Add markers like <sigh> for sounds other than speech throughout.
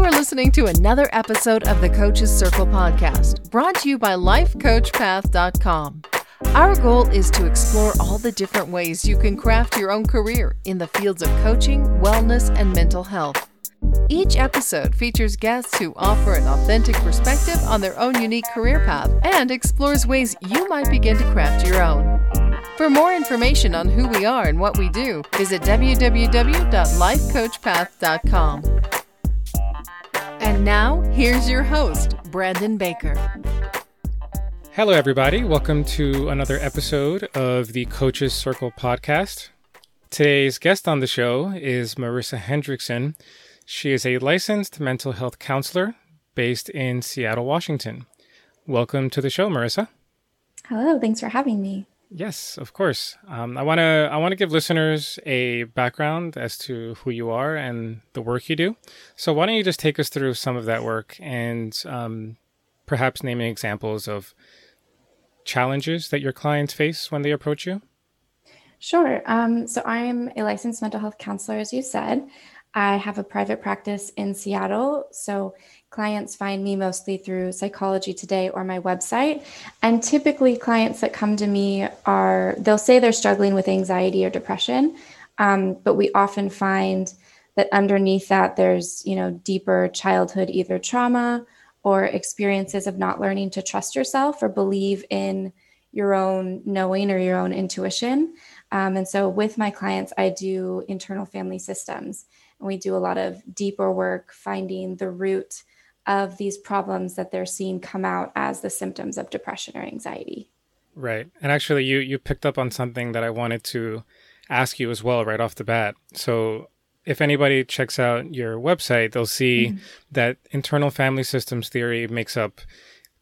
You are listening to another episode of the Coach's Circle podcast, brought to you by LifeCoachPath.com. Our goal is to explore all the different ways you can craft your own career in the fields of coaching, wellness, and mental health. Each episode features guests who offer an authentic perspective on their own unique career path and explores ways you might begin to craft your own. For more information on who we are and what we do, visit www.lifecoachpath.com. And now, here's your host, Brandon Baker. Hello, everybody. Welcome to another episode of the Coaches Circle podcast. Today's guest on the show is Marisa Hendrickson. She is a licensed mental health counselor based in Seattle, Washington. Welcome to the show, Marisa. Hello, thanks for having me. Yes, of course. Um, I want to I want to give listeners a background as to who you are and the work you do. So why don't you just take us through some of that work and um, perhaps naming examples of challenges that your clients face when they approach you? Sure. Um, so I'm a licensed mental health counselor, as you said. I have a private practice in Seattle. So clients find me mostly through Psychology Today or my website. And typically, clients that come to me are, they'll say they're struggling with anxiety or depression. Um, but we often find that underneath that, there's, you know, deeper childhood either trauma or experiences of not learning to trust yourself or believe in your own knowing or your own intuition. Um, and so, with my clients, I do internal family systems. And we do a lot of deeper work finding the root of these problems that they're seeing come out as the symptoms of depression or anxiety. Right. And actually you you picked up on something that I wanted to ask you as well right off the bat. So if anybody checks out your website, they'll see mm-hmm. that internal family systems theory makes up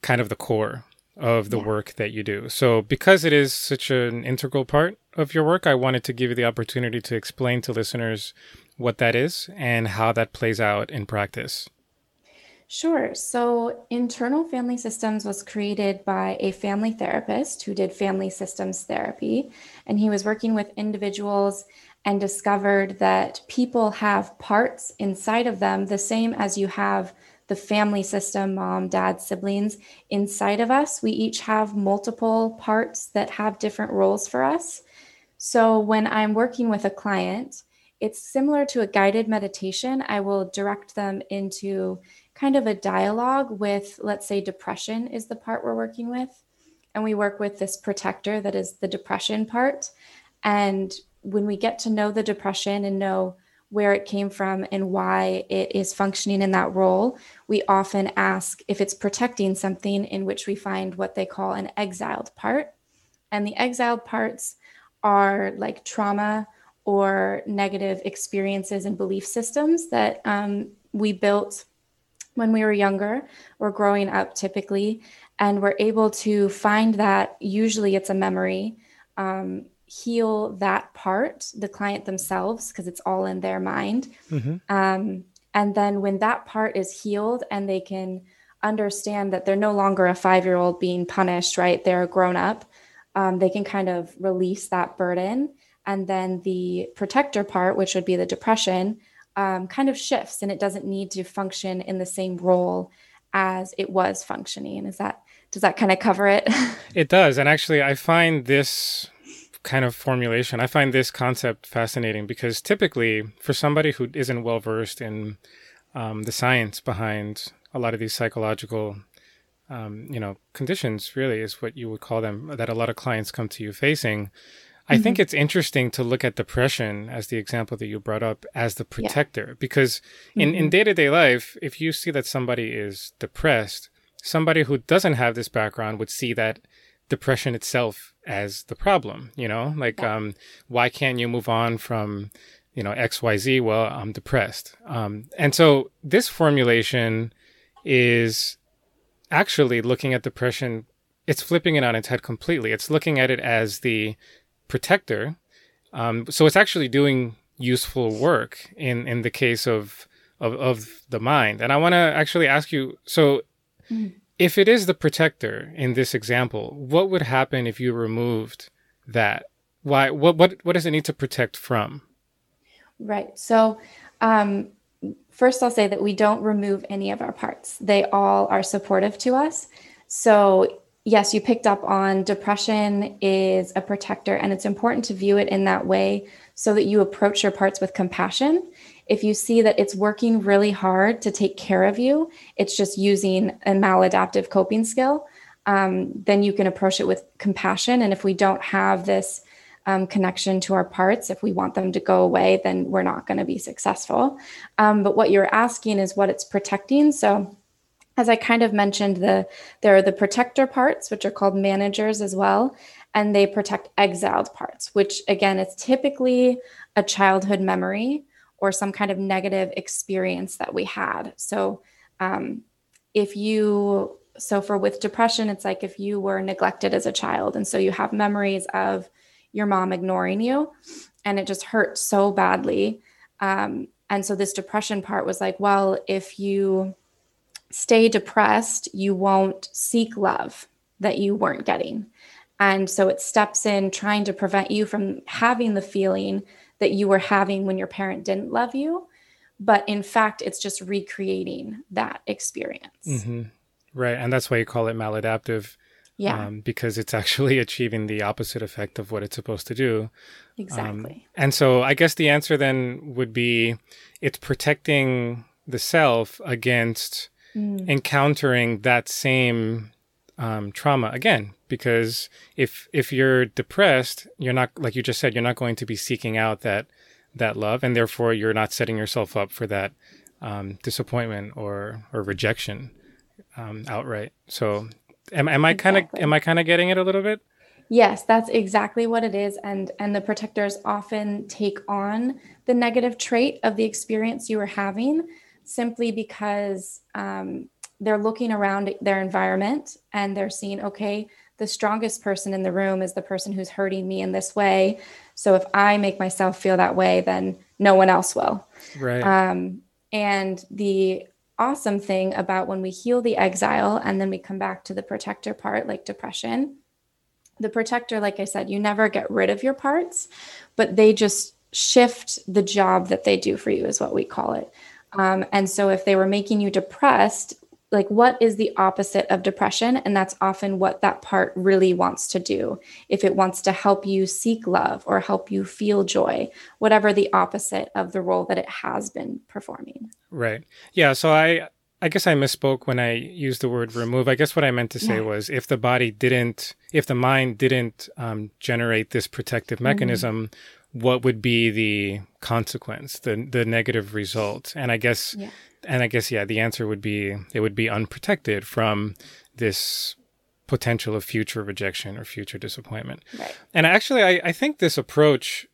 kind of the core of the yeah. work that you do. So because it is such an integral part of your work, I wanted to give you the opportunity to explain to listeners what that is and how that plays out in practice. Sure. So, internal family systems was created by a family therapist who did family systems therapy. And he was working with individuals and discovered that people have parts inside of them, the same as you have the family system mom, dad, siblings inside of us. We each have multiple parts that have different roles for us. So, when I'm working with a client, it's similar to a guided meditation. I will direct them into kind of a dialogue with, let's say, depression is the part we're working with. And we work with this protector that is the depression part. And when we get to know the depression and know where it came from and why it is functioning in that role, we often ask if it's protecting something, in which we find what they call an exiled part. And the exiled parts are like trauma or negative experiences and belief systems that um, we built when we were younger or growing up typically and we're able to find that usually it's a memory um, heal that part the client themselves because it's all in their mind mm-hmm. um, and then when that part is healed and they can understand that they're no longer a five year old being punished right they're grown up um, they can kind of release that burden and then the protector part which would be the depression um, kind of shifts and it doesn't need to function in the same role as it was functioning. And is that does that kind of cover it? <laughs> it does, and actually, I find this kind of formulation. I find this concept fascinating because typically, for somebody who isn't well versed in um, the science behind a lot of these psychological, um, you know, conditions, really is what you would call them. That a lot of clients come to you facing. I mm-hmm. think it's interesting to look at depression as the example that you brought up as the protector yeah. because in, mm-hmm. in day-to-day life, if you see that somebody is depressed, somebody who doesn't have this background would see that depression itself as the problem, you know? Like yeah. um why can't you move on from you know XYZ? Well, I'm depressed. Um and so this formulation is actually looking at depression it's flipping it on its head completely. It's looking at it as the protector. Um, so it's actually doing useful work in, in the case of, of, of the mind. And I want to actually ask you so, mm. if it is the protector in this example, what would happen if you removed that? Why? What, what, what does it need to protect from? Right. So, um, first I'll say that we don't remove any of our parts. They all are supportive to us. So, yes, you picked up on depression is a protector, and it's important to view it in that way so that you approach your parts with compassion. If you see that it's working really hard to take care of you, it's just using a maladaptive coping skill, um, then you can approach it with compassion. And if we don't have this um, connection to our parts, if we want them to go away, then we're not going to be successful. Um, but what you're asking is what it's protecting. So, as I kind of mentioned, the there are the protector parts, which are called managers as well, and they protect exiled parts, which again is typically a childhood memory or some kind of negative experience that we had. So, um, if you so for with depression, it's like if you were neglected as a child, and so you have memories of your mom ignoring you, and it just hurt so badly. Um, and so this depression part was like, well, if you stay depressed, you won't seek love that you weren't getting. And so it steps in trying to prevent you from having the feeling that you were having when your parent didn't love you. But in fact, it's just recreating that experience. Mm-hmm. Right. And that's why you call it maladaptive. Yeah. Um, because it's <laughs> actually achieving the opposite effect of what it's supposed to do. Exactly. Um, and so I guess the answer then would be it's protecting the self against mm. encountering that same um, trauma again because if if you're depressed you're not like you just said you're not going to be seeking out that that love and therefore you're not setting yourself up for that um, disappointment or or rejection um, outright. So am, am i kind of am i kind of getting it a little bit? Yes that's exactly what it is and and the protectors often take on the negative trait of the experience you were having simply because um, they're looking around their environment and they're seeing, okay, the strongest person in the room is the person who's hurting me in this way. So if I make myself feel that way, then no one else will. Right. Um, and the awesome thing about when we heal the exile and then we come back to the protector part, like depression, the protector, like I said, you never get rid of your parts, but they just shift the job that they do for you, is what we call it. Um, and so if they were making you depressed, like what is the opposite of depression and that's often what that part really wants to do if it wants to help you seek love or help you feel joy whatever the opposite of the role that it has been performing right yeah so i i guess i misspoke when i used the word remove i guess what i meant to say yeah. was if the body didn't if the mind didn't um, generate this protective mm-hmm. mechanism mm-hmm. What would be the consequence the the negative result and i guess yeah and I guess yeah, the answer would be it would be unprotected from this potential of future rejection or future disappointment. Right. And actually, I, I think this approach,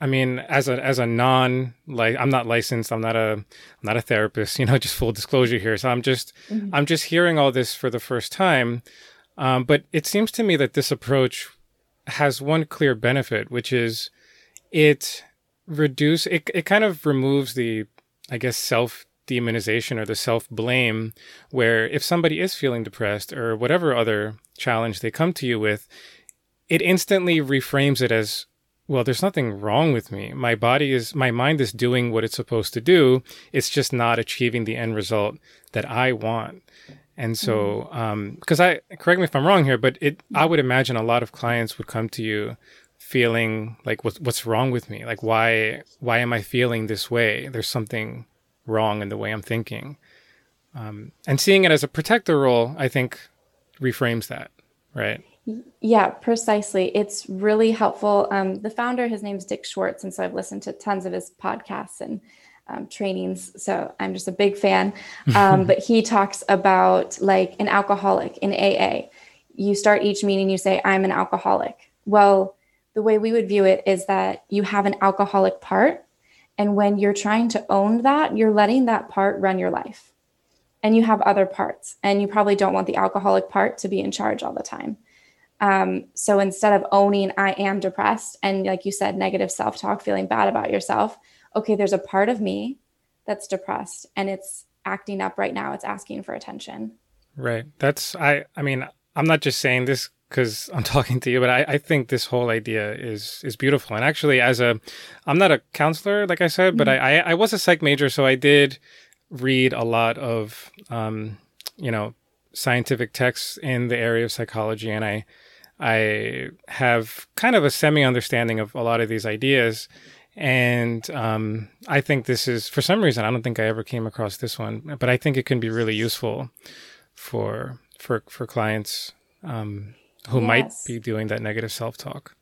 I mean, as a as a non like I'm not licensed, I'm not a I'm not a therapist, <laughs> you know, just full disclosure here. So I'm just mm-hmm. I'm just hearing all this for the first time. Um, but it seems to me that this approach has one clear benefit, which is it reduce it, it kind of removes the I guess self demonization or the self blame, where if somebody is feeling depressed or whatever other challenge they come to you with, it instantly reframes it as, well, there's nothing wrong with me. My body is, my mind is doing what it's supposed to do. It's just not achieving the end result that I want. And so, because mm-hmm. um, I correct me if I'm wrong here, but it, I would imagine a lot of clients would come to you feeling like what, what's wrong with me? Like why why am I feeling this way? There's something wrong in the way I'm thinking. Um, and seeing it as a protector role, I think, reframes that, right? Yeah, precisely. It's really helpful. Um, the founder, his name's Dick Schwartz, and so I've listened to tons of his podcasts and um, trainings. So I'm just a big fan. <laughs> Um, but he talks about like an alcoholic in AA. You start each meeting, you say, I'm an alcoholic. Well, the way we would view it is that you have an alcoholic part and when you're trying to own that, you're letting that part run your life. And you have other parts, and you probably don't want the alcoholic part to be in charge all the time. Um, so instead of owning, I am depressed, and like you said, negative self talk, feeling bad about yourself, okay, there's a part of me that's depressed and it's acting up right now. It's asking for attention. Right. That's, I, I mean, I'm not just saying this because I'm <laughs> talking to you, but I, I think this whole idea is is beautiful. And actually, as a, I'm not a counselor, like I said, but mm-hmm. I, I, I was a psych major, so I did read a lot of um, you know scientific texts in the area of psychology, and I I have kind of a semi understanding of a lot of these ideas. And um, I think this is, for some reason, I don't think I ever came across this one, but I think it can be really useful for for for clients um, who yes. might be doing that negative self talk.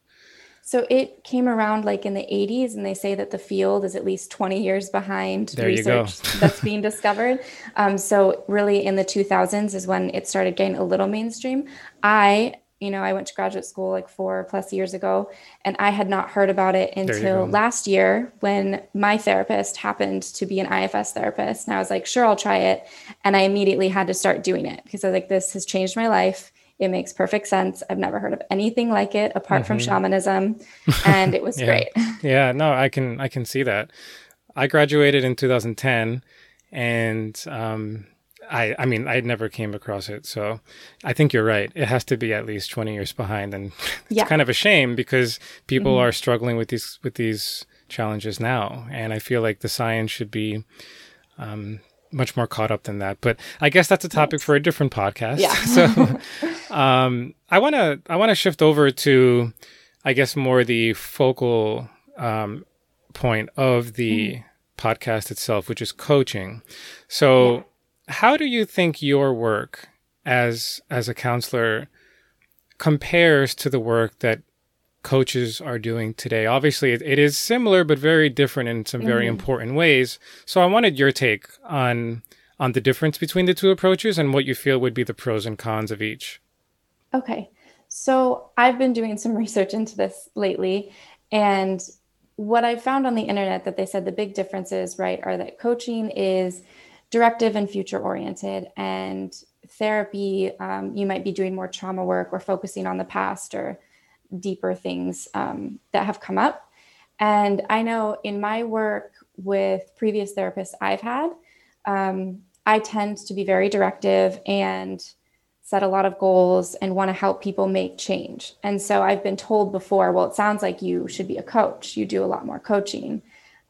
So it came around like in the 80s, and they say that the field is at least 20 years behind there research that's being discovered. <laughs> Um, so, really, in the 2000s is when it started getting a little mainstream. I you know, I went to graduate school like four plus years ago, and I had not heard about it until last year when my therapist happened to be an IFS therapist. And I was like, sure, I'll try it. And I immediately had to start doing it because I was like, this has changed my life. It makes perfect sense. I've never heard of anything like it apart mm-hmm. from shamanism. <laughs> And it was yeah. great. <laughs> yeah, no, I can I can see that. I graduated in 2010 and um I, I mean, I never came across it. So I think you're right. It has to be at least 20 years behind. And <laughs> it's yeah. kind of a shame because people mm-hmm. are struggling with these, with these challenges now. And I feel like the science should be, um, much more caught up than that. But I guess that's a topic for a different podcast. Yeah. so, um, I want to, I want to shift over to, I guess, more the focal, um, point of the mm. podcast itself, which is coaching. So, yeah how do you think your work as as a counselor compares to the work that coaches are doing today? Obviously, it, it is similar but very different in some very mm. important ways. So I wanted your take on on the difference between the two approaches and what you feel would be the pros and cons of each. Okay. So I've been doing some <laughs> research into this lately and what I found on the internet that they said the big differences, right, are that coaching is directive and future oriented. And therapy, um, you might be doing more trauma work or focusing on the past or deeper things um, that have come up. And I know in my work with previous therapists I've had, um, I tend to be very directive and set a lot of goals and want to help people make change. And so I've been told before, well, it sounds like you should be a coach. You do a lot more coaching.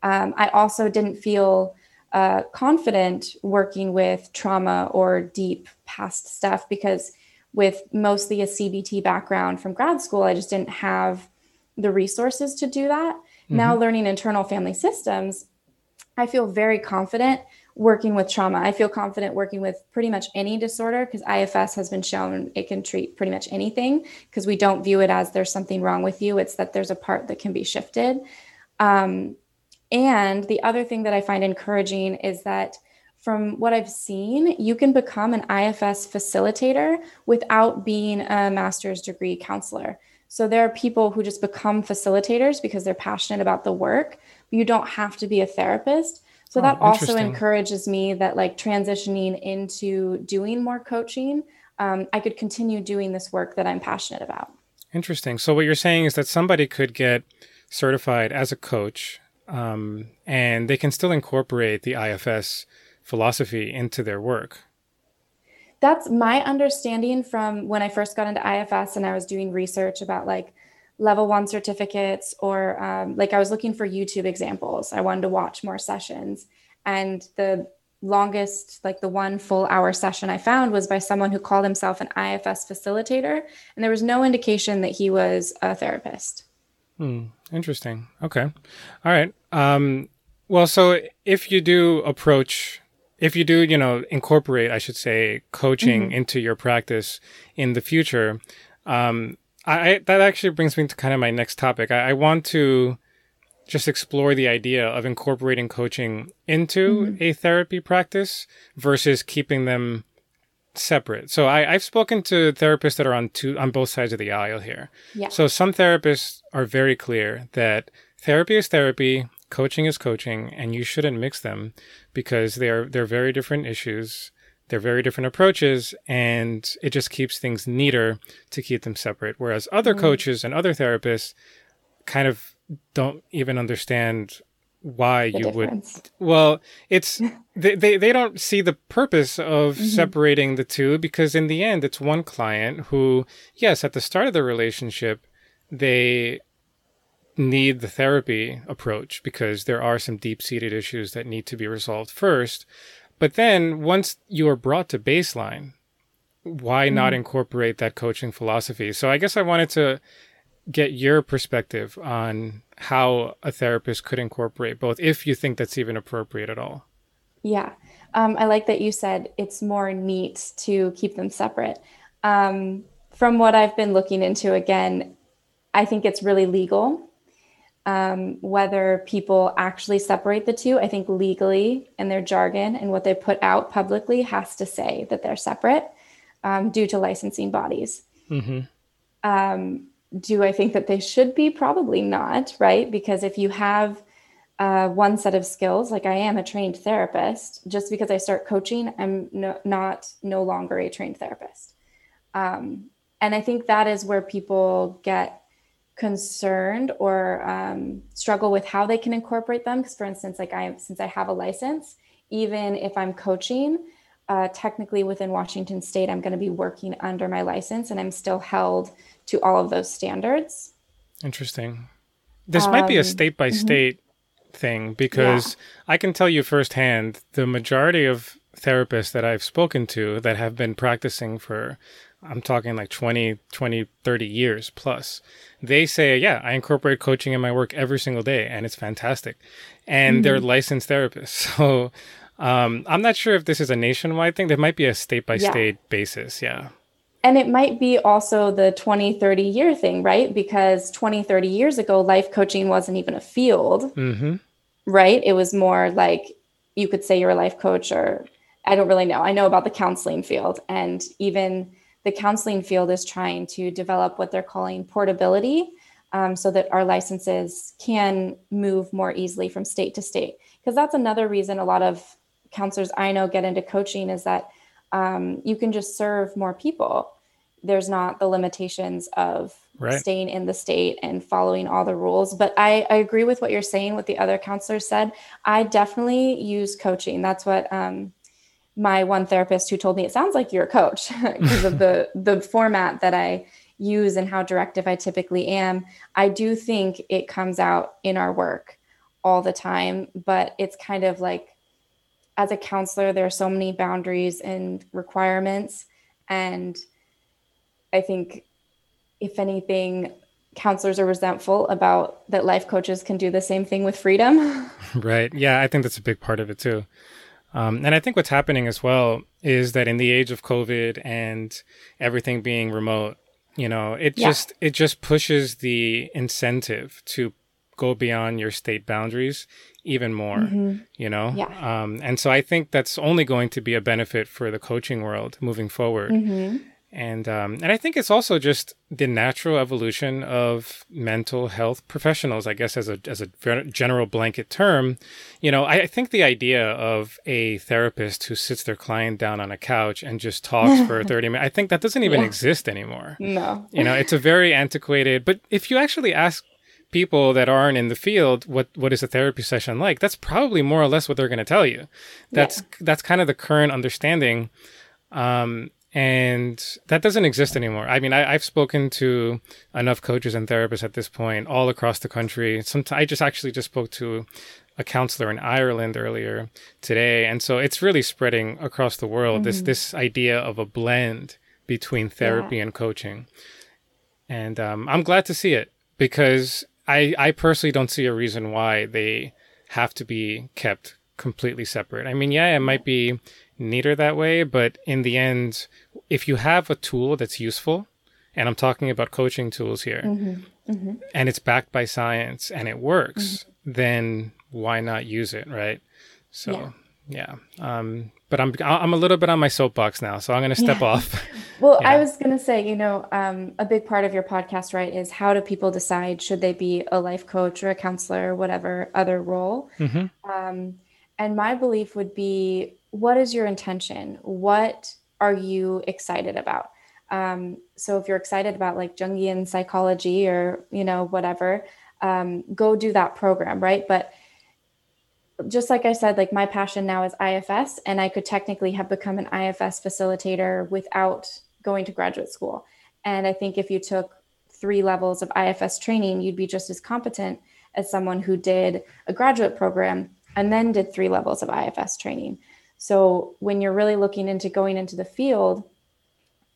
Um, I also didn't feel uh, confident working with trauma or deep past stuff because with mostly a CBT background from grad school, I just didn't have the resources to do that. Mm-hmm. Now, learning internal family systems, I feel very confident working with trauma. I feel confident working with pretty much any disorder because IFS has been shown it can treat pretty much anything because we don't view it as there's something wrong with you. It's that there's a part that can be shifted. Um, and the other thing that I find encouraging is that from what I've seen, you can become an IFS facilitator without being a master's degree counselor. So there are people who just become facilitators because they're passionate about the work. You don't have to be a therapist. So oh, that also encourages me that like transitioning into doing more coaching, um, I could continue doing this work that I'm passionate about. Interesting. So what you're saying is that somebody could get certified as a coach um, and they can still incorporate the IFS philosophy into their work. That's my understanding from when I first got into IFS and I was doing research about like level one certificates or um, like I was looking for YouTube examples. I wanted to watch more sessions. And the longest, like the one full hour session I found was by someone who called himself an IFS facilitator. And there was no indication that he was a therapist. Hmm. Interesting. Okay. All right. Um, well, so if you do approach, if you do, you know, incorporate, I should say, coaching mm-hmm. into your practice in the future, um, I, that actually brings me to kind of my next topic. I, I want to just explore the idea of incorporating coaching into mm-hmm. a therapy practice versus keeping them separate. So I, I've spoken to therapists that are on two on both sides of the aisle here. Yeah. So some therapists are very clear that therapy is therapy, coaching is coaching, and you shouldn't mix them because they're they're very different issues. They're very different approaches, and it just keeps things neater to keep them separate. Whereas other mm. coaches and other therapists kind of don't even understand why the you difference. would well it's <laughs> they, they they don't see the purpose of mm-hmm. separating the two because in the end it's one client who yes at the start of the relationship they need the therapy approach because there are some deep-seated issues that need to be resolved first but then once you are brought to baseline why mm-hmm. not incorporate that coaching philosophy so i guess i wanted to get your perspective on how a therapist could incorporate both, if you think that's even appropriate at all. Yeah. Um, I like that you said it's more neat to keep them separate. Um, from what I've been looking into, again, I think it's really legal. Um, whether people actually separate the two, I think legally and their jargon and what they put out publicly has to say that they're separate um, due to licensing bodies. Mm-hmm. Um, do I think that they should be? Probably not, right? Because if you have uh, one set of skills, like I am a trained therapist, just because I start coaching, I'm no, not no longer a trained therapist. Um, and I think that is where people get concerned or um, struggle with how they can incorporate them. Because, for instance, like I, since I have a license, even if I'm coaching, uh, technically within Washington State, I'm going to be working under my license, and I'm still held to all of those standards. Interesting. This um, might be a state by state thing because yeah. I can tell you firsthand the majority of therapists that I've spoken to that have been practicing for I'm talking like 20, 20, 30 years plus. They say, yeah, I incorporate coaching in my work every single day and it's fantastic. And mm-hmm. they're licensed therapists. <laughs> So um, I'm not sure if this is a nationwide thing. There might be a state by state basis. Yeah and it might be also the 20 30 year thing right because 20 30 years ago life coaching wasn't even a field mm-hmm. right it was more like you could say you're a life coach or i don't really know i know about the counseling field and even the counseling field is trying to develop what they're calling portability um, so that our licenses can move more easily from state to state because that's another reason a lot of counselors i know get into coaching is that um, you can just serve more people. There's not the limitations of right. staying in the state and following all the rules. But I, I, agree with what you're saying, what the other counselors said. I definitely use coaching. That's what um, my one therapist who told me it sounds like you're a coach <laughs> because of the <laughs> the format that I use and how directive I typically am. I do think it comes out in our work all the time, but it's kind of like as a counselor, there are so many boundaries and requirements. And I think, if anything, counselors are resentful about that life coaches can do the same thing with freedom. <laughs> right. Yeah, I think that's a big part of it too. Um, and I think what's happening as well is that in the age of COVID and everything being remote, you know, it yeah. just it just pushes the incentive to go beyond your state boundaries even more mm-hmm. you know yeah. um, and so i think that's only going to be a benefit for the coaching world moving forward mm-hmm. And um, and i think it's also just the natural evolution of mental health professionals i guess as a as a general blanket term. You know I, I think the idea of a therapist who sits their client down on a couch and just talks for <laughs> 30 minutes i think that doesn't even yeah. exist anymore. No. You know it's a very antiquated but if you actually ask people that aren't in the field what what is a therapy session like that's probably more or less what they're going to tell you. That's yeah. that's kind of the current understanding. Um, and that doesn't exist anymore. I mean, I, have spoken to enough coaches and therapists at this point all across the country. Sometimes I just actually just spoke to a counselor in Ireland earlier today, and so it's really spreading across the world. Mm-hmm. This this idea of a blend between therapy yeah. and coaching, and um, I'm glad to see it because I, I personally don't see a reason why they have to be kept completely separate. I mean, yeah, it might be neater that way, but in the end, if you have a tool that's useful, and I'm talking about coaching tools here, mm-hmm, mm-hmm. and it's backed by science and it works, mm-hmm. then why not use it, right? So, yeah. Yeah. Um, but I'm I'm a little bit on my soapbox now, so I'm going to step <laughs> yeah. off. well, yeah. I was going to say, you know, um, a big part of your podcast, right, is how do people decide should they be a life coach or a counselor or whatever other role? Mm-hmm. Um, and my belief would be, what is your intention? What are you excited about? Um, so if you're excited about like Jungian psychology or you know whatever, um, go do that program, right? But just like I said, like my passion now is IFS, and I could technically have become an IFS facilitator without going to graduate school. And I think if you took three levels of IFS training, you'd be just as competent as someone who did a graduate program and then did three levels of IFS training. So when you're really looking into going into the field,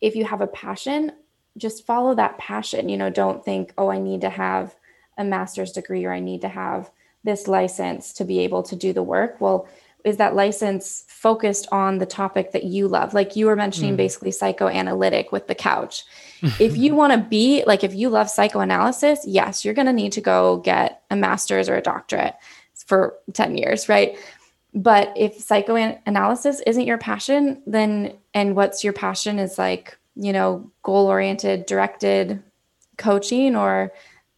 if you have a passion, just follow that passion. You know, don't think, oh, I need to have a master's degree or I need to have this license to be able to do the work. Well, is that license focused on the topic that you love? Like you were mentioning, mm. basically psychoanalytic with the couch. <laughs> if you want to be like, if you love psychoanalysis, yes, you're going to need to go get a master's or a doctorate for 10 years, right? But if psychoanalysis isn't your passion, then, and what's your passion is like, you know, goal oriented, directed coaching or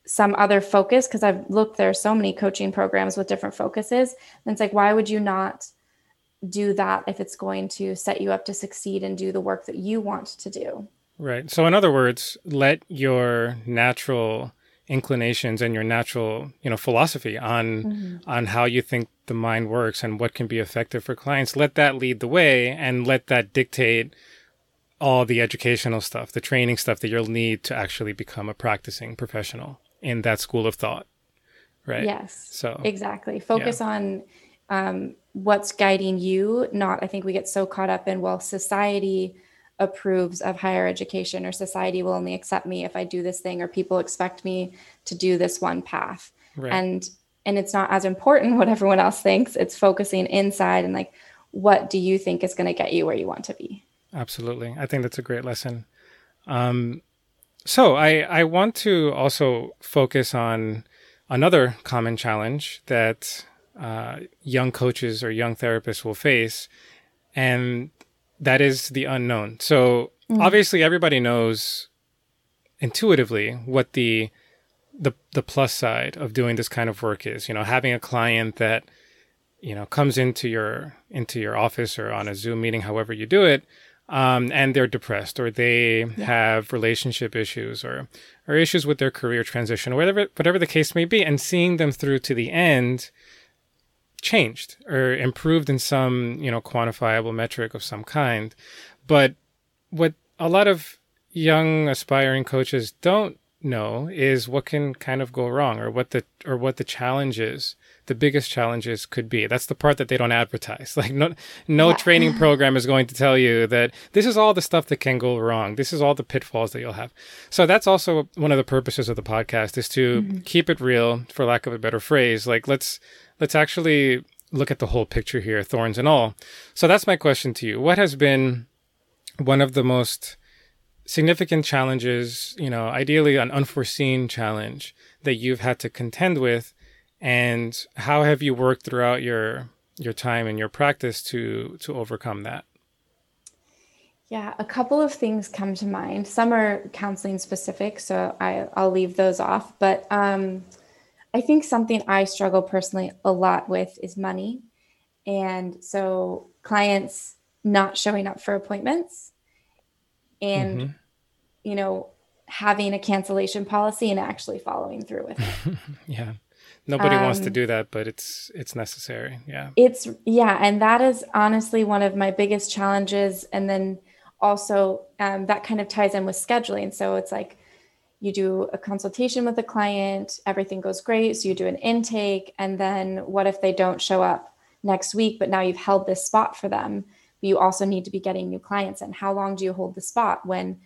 some other focus because I've looked there are so many coaching programs with different focuses and it's like why would you not do that if it's going to set you up to succeed and do the work that you want to do? Right. So in other words let your natural inclinations and your natural you know philosophy on mm-hmm. on how you think the mind works and what can be effective for clients let that lead the way and let that dictate all the educational stuff the training stuff that you'll need to actually become a practicing professional in that school of thought right yes so exactly focus yeah. on um, what's guiding you not i think we get so caught up in well society approves of higher education or society will only accept me if i do this thing or people expect me to do this one path. Right. and and it's not as important <laughs> what everyone else thinks. It's focusing inside and like what do you think is going to get you where you want to be? Absolutely. I think that's a great lesson. Um, so I, I want to also focus on another common challenge that uh, young coaches or young therapists will face, and that is the unknown. So mm. obviously, everybody knows intuitively what the the the plus side of doing this kind of work is. You know, having a client that you know comes into your into your office or on a Zoom meeting, however you do it, um, and they're depressed or they yeah. have relationship issues or or issues with their career transition, whatever whatever the case may be, and seeing them through to the end changed or improved in some you know quantifiable metric of some kind. But what a lot of young aspiring coaches don't know is what can kind of go wrong or what the or what the challenge is the biggest challenges could be. That's the part that they don't advertise. <laughs> Like no no yeah. training <laughs> program is going to tell you that this is all the stuff that can go wrong. This is all the pitfalls that you'll have. So that's also one of the purposes of the podcast is to mm-hmm. keep it real for lack of a better phrase. Like let's let's actually look at the whole picture here, thorns and all. So that's my question to you. What has been one of the most significant challenges, you know, ideally an unforeseen challenge that you've had to contend with and how have you worked throughout your your time and your practice to to overcome that? Yeah a couple of things come to mind. Some are counseling specific so I, i'll leave those off. But um, i think something i struggle personally a lot with is money. And so clients not showing up for appointments and mm-hmm. you know having a cancellation policy and actually following through with it. <laughs> Yeah Nobody um, wants to um, do that, but it's it's necessary. Yeah. It's yeah, and that is honestly one of my biggest challenges. And then also um, that kind of ties in with scheduling. So it's like you do a consultation with a client, everything goes great. So you do an intake, and then what if they don't show up next week? But now you've held this spot for them. But you also need to be getting new clients. And how long do you hold the spot when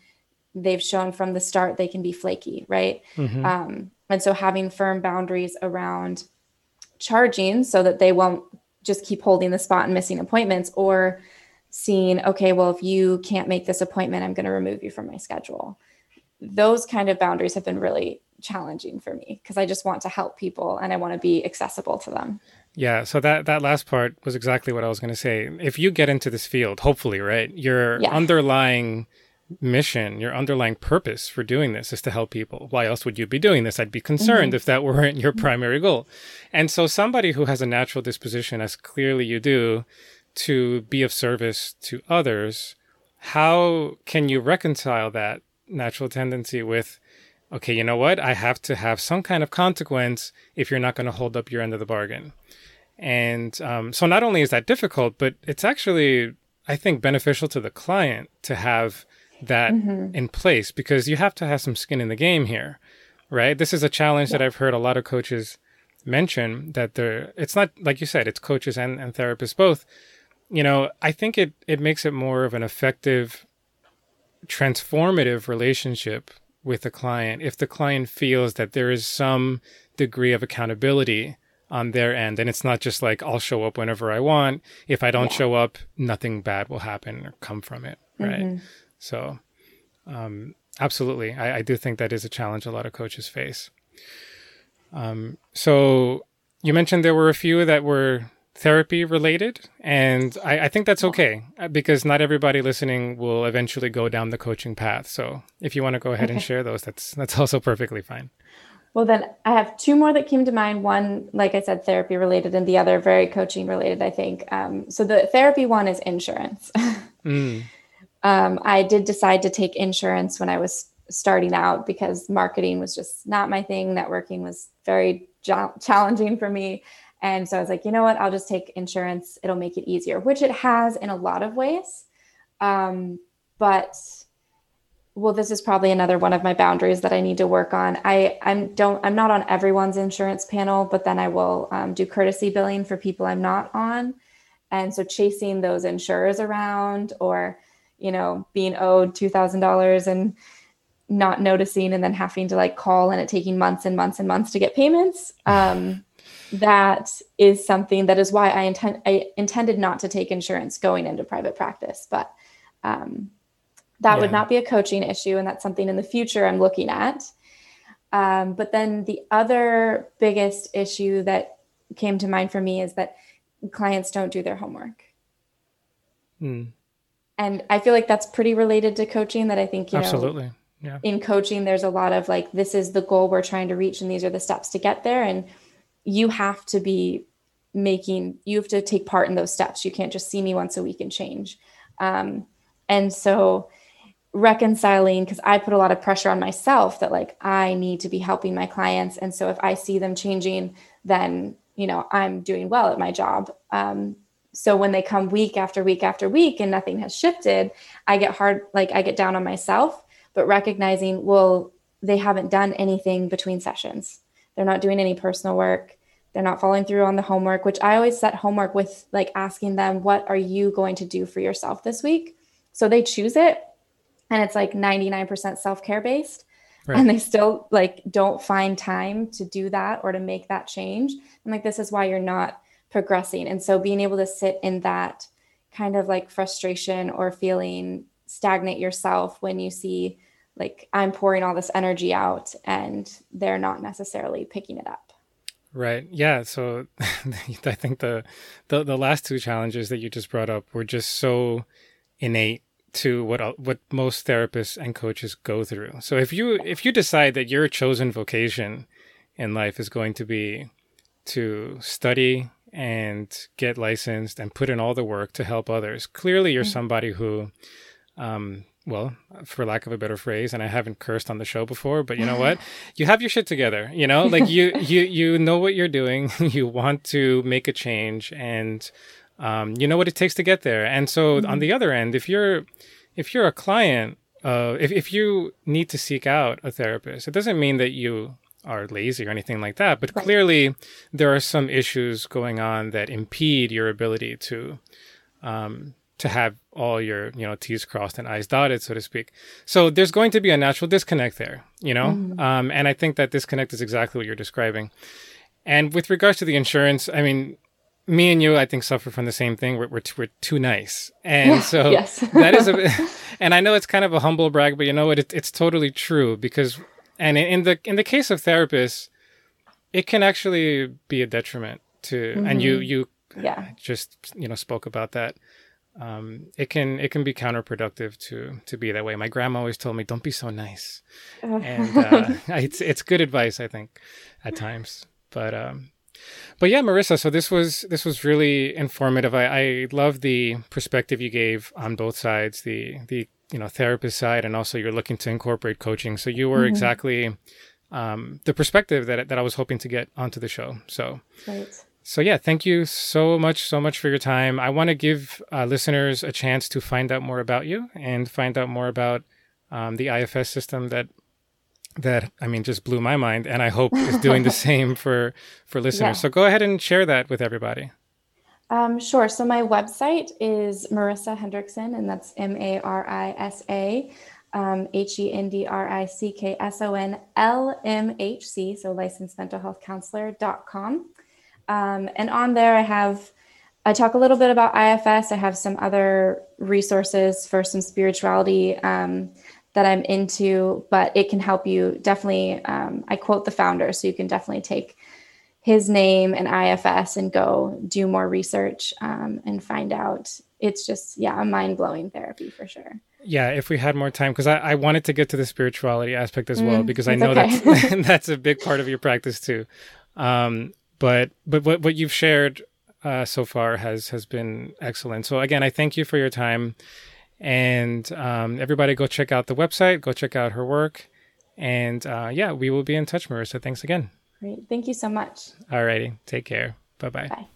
they've shown from the start they can be flaky, right? Mm-hmm. Um, and so having firm boundaries around charging so that they won't just keep holding the spot and missing appointments or seeing, okay, well, if you can't make this appointment, I'm going to remove you from my schedule. Those kind of boundaries have been really challenging for me because I just want to help people and I want to be accessible to them. Yeah, so that that last part was exactly what I was going to say. If you get into this field, hopefully, right, your yeah. underlying mission, your underlying purpose for doing this is to help people. Why else would you be doing this? I'd be concerned mm-hmm. if that <laughs> weren't your primary goal. And so, somebody who has a natural disposition, as clearly you do, to be of service to others, how can you reconcile that natural tendency with, okay, you know what? I have to have some kind of consequence if you're not going to hold up your end of the bargain. And um, so not only is that difficult, but it's actually, I think, beneficial to the client to have that mm-hmm. in place because you have to have some skin in the game here, right? This is a challenge yeah. that I've heard a lot of coaches mention that they're, it's not like you said, it's coaches and, and therapists both. You know, I think it, it makes it more of an effective, transformative relationship with the client if the client feels that there is some degree of accountability on their end and it's not just like i'll show up whenever i want if i don't yeah. show up nothing bad will happen or come from it right mm-hmm. So um, absolutely I, I, do think that is a challenge a lot of coaches face um, so you mentioned there were a few that were therapy related and I, I, think that's okay uh, because not everybody listening will eventually go down the coaching path so if you want to go ahead okay. and share those that's that's also perfectly fine well, then I have two more that came to mind. One, like I said, therapy related, and the other very coaching related, I think. Um, so the therapy one is insurance. <laughs> mm. Um, I did decide to take insurance when I was starting out because marketing was just not my thing. Networking was very jo- challenging for me. And so I was like, you know what? I'll just take insurance. It'll make it easier, which it has in a lot of ways. Um, but well this is probably another one of my boundaries that i need to work on i i'm don't i'm not on everyone's insurance panel but then i will um, do courtesy billing for people i'm not on and so chasing those insurers around or you know being owed $2000 and not noticing and then having to like call and it taking months and months and months to get payments um, <sighs> that is something that is why i intend i intended not to take insurance going into private practice but um, that yeah. would not be a coaching issue and that's something in the future i'm looking at um, but then the other biggest issue that came to mind for me is that clients don't do their homework mm. And i feel like that's pretty related to coaching that i think you absolutely know, yeah. in coaching there's a lot of like this is the goal we're trying to reach and these are the steps to get there and you have to be making you have to take part in those steps you can't just see me once a week and change um, and so reconciling because I put a lot of pressure on myself that like I need to be helping my clients. And so if I see them changing, then, you know, I'm doing well at my job. Um, so when they come week after week after week and nothing has shifted, I get hard, like I get down on myself, but recognizing, well, they haven't done anything between sessions. They're not doing any personal work. They're not following through on the homework, which I always set homework with like asking them, what are you going to do for yourself this week? So they choose it and it's like 99% self-care based right. and they still like don't find time to do that or to make that change i'm like this is why you're not progressing and so being able to sit in that kind of like frustration or feeling stagnant yourself when you see like i'm pouring all this energy out and they're not necessarily picking it up Right. Yeah. So <laughs> I think the, the the last two challenges that you just brought up were just so innate to what what most therapists and coaches go through. So if you if you decide that your chosen vocation in life is going to be to study and get licensed and put in all the work to help others, clearly you're mm-hmm. somebody who, um, well, for lack of a better phrase, and I haven't cursed on the show before, but you know what? <laughs> You have your shit together. You know, like you <laughs> you you know what you're doing. <laughs> you want to make a change and um, you know what it takes to get there. And so mm-hmm. on the other end, if you're if you're a client, uh, if if you need to seek out a therapist, it doesn't mean that you are lazy or anything like that. But right. clearly, there are some issues going on that impede your ability to um, to have all your you know T's crossed and I's dotted, so to speak. So there's going to be a natural disconnect there, you know. Mm-hmm. Um, and I think that disconnect is exactly what you're describing. And with regards to the insurance, I mean, me and you, I think, suffer from the same thing. We're we're, we're too nice, and so yes. that is a. <laughs> And I know it's kind of a humble brag, but you know what? It, it's totally true because, and in the in the case of therapists, it can actually be a detriment to. Mm-hmm. And you mm-hmm. you yeah just you know spoke about that. Um, it can it can be counterproductive to to be that way. My grandma always told me, "Don't be so nice," and uh, <laughs> <laughs> it's it's good advice, I think, at times. But um, but yeah, Marisa, so this was this was really informative. I, I love the perspective you gave on both sides, the the you know therapist side, and also you're looking to incorporate coaching. So you were mm-hmm. exactly um, the perspective that that I was hoping to get onto the show. So right. So yeah, thank you so much, so much for your time. I want to give uh, listeners a chance to find out more about you and find out more about um, the IFS system that that I mean just blew my mind, and I hope is doing the <laughs> same for for listeners. Yeah. So go ahead and share that with everybody. Um, sure. So my website is Marisa Hendrickson, and that's M A R I S A um, H E N D R I C K S O N L M H C, so licensed mental health counselor.com. Um, and on there, I have, I talk a little bit about IFS. I have some other resources for some spirituality um, that I'm into, but it can help you definitely. Um, I quote the founder, so you can definitely take his name and IFS and go do more research um, and find out. It's just, yeah, a mind blowing therapy for sure. Yeah, if we had more time, because I, I, wanted to get to the spirituality aspect as well, mm, because I know okay. that's <laughs> that's a big part of your practice too. Um, but but what what you've shared uh, so far has has been excellent. So again, I thank you for your time, and um, everybody go check out the website, go check out her work, and uh, yeah, we will be in touch, Marisa. Thanks again. Great, thank you so much. All righty. take care. Bye-bye. Bye.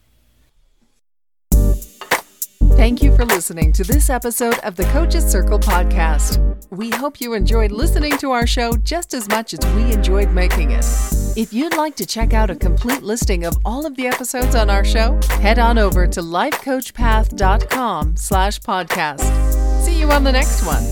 Thank you for listening to this episode of the Coach's Circle podcast. We hope you enjoyed listening to our show just as much as we enjoyed making it. If you'd like to check out a complete listing of all of the episodes on our show, head on over to lifecoachpath.com slash podcast. See you on the next one.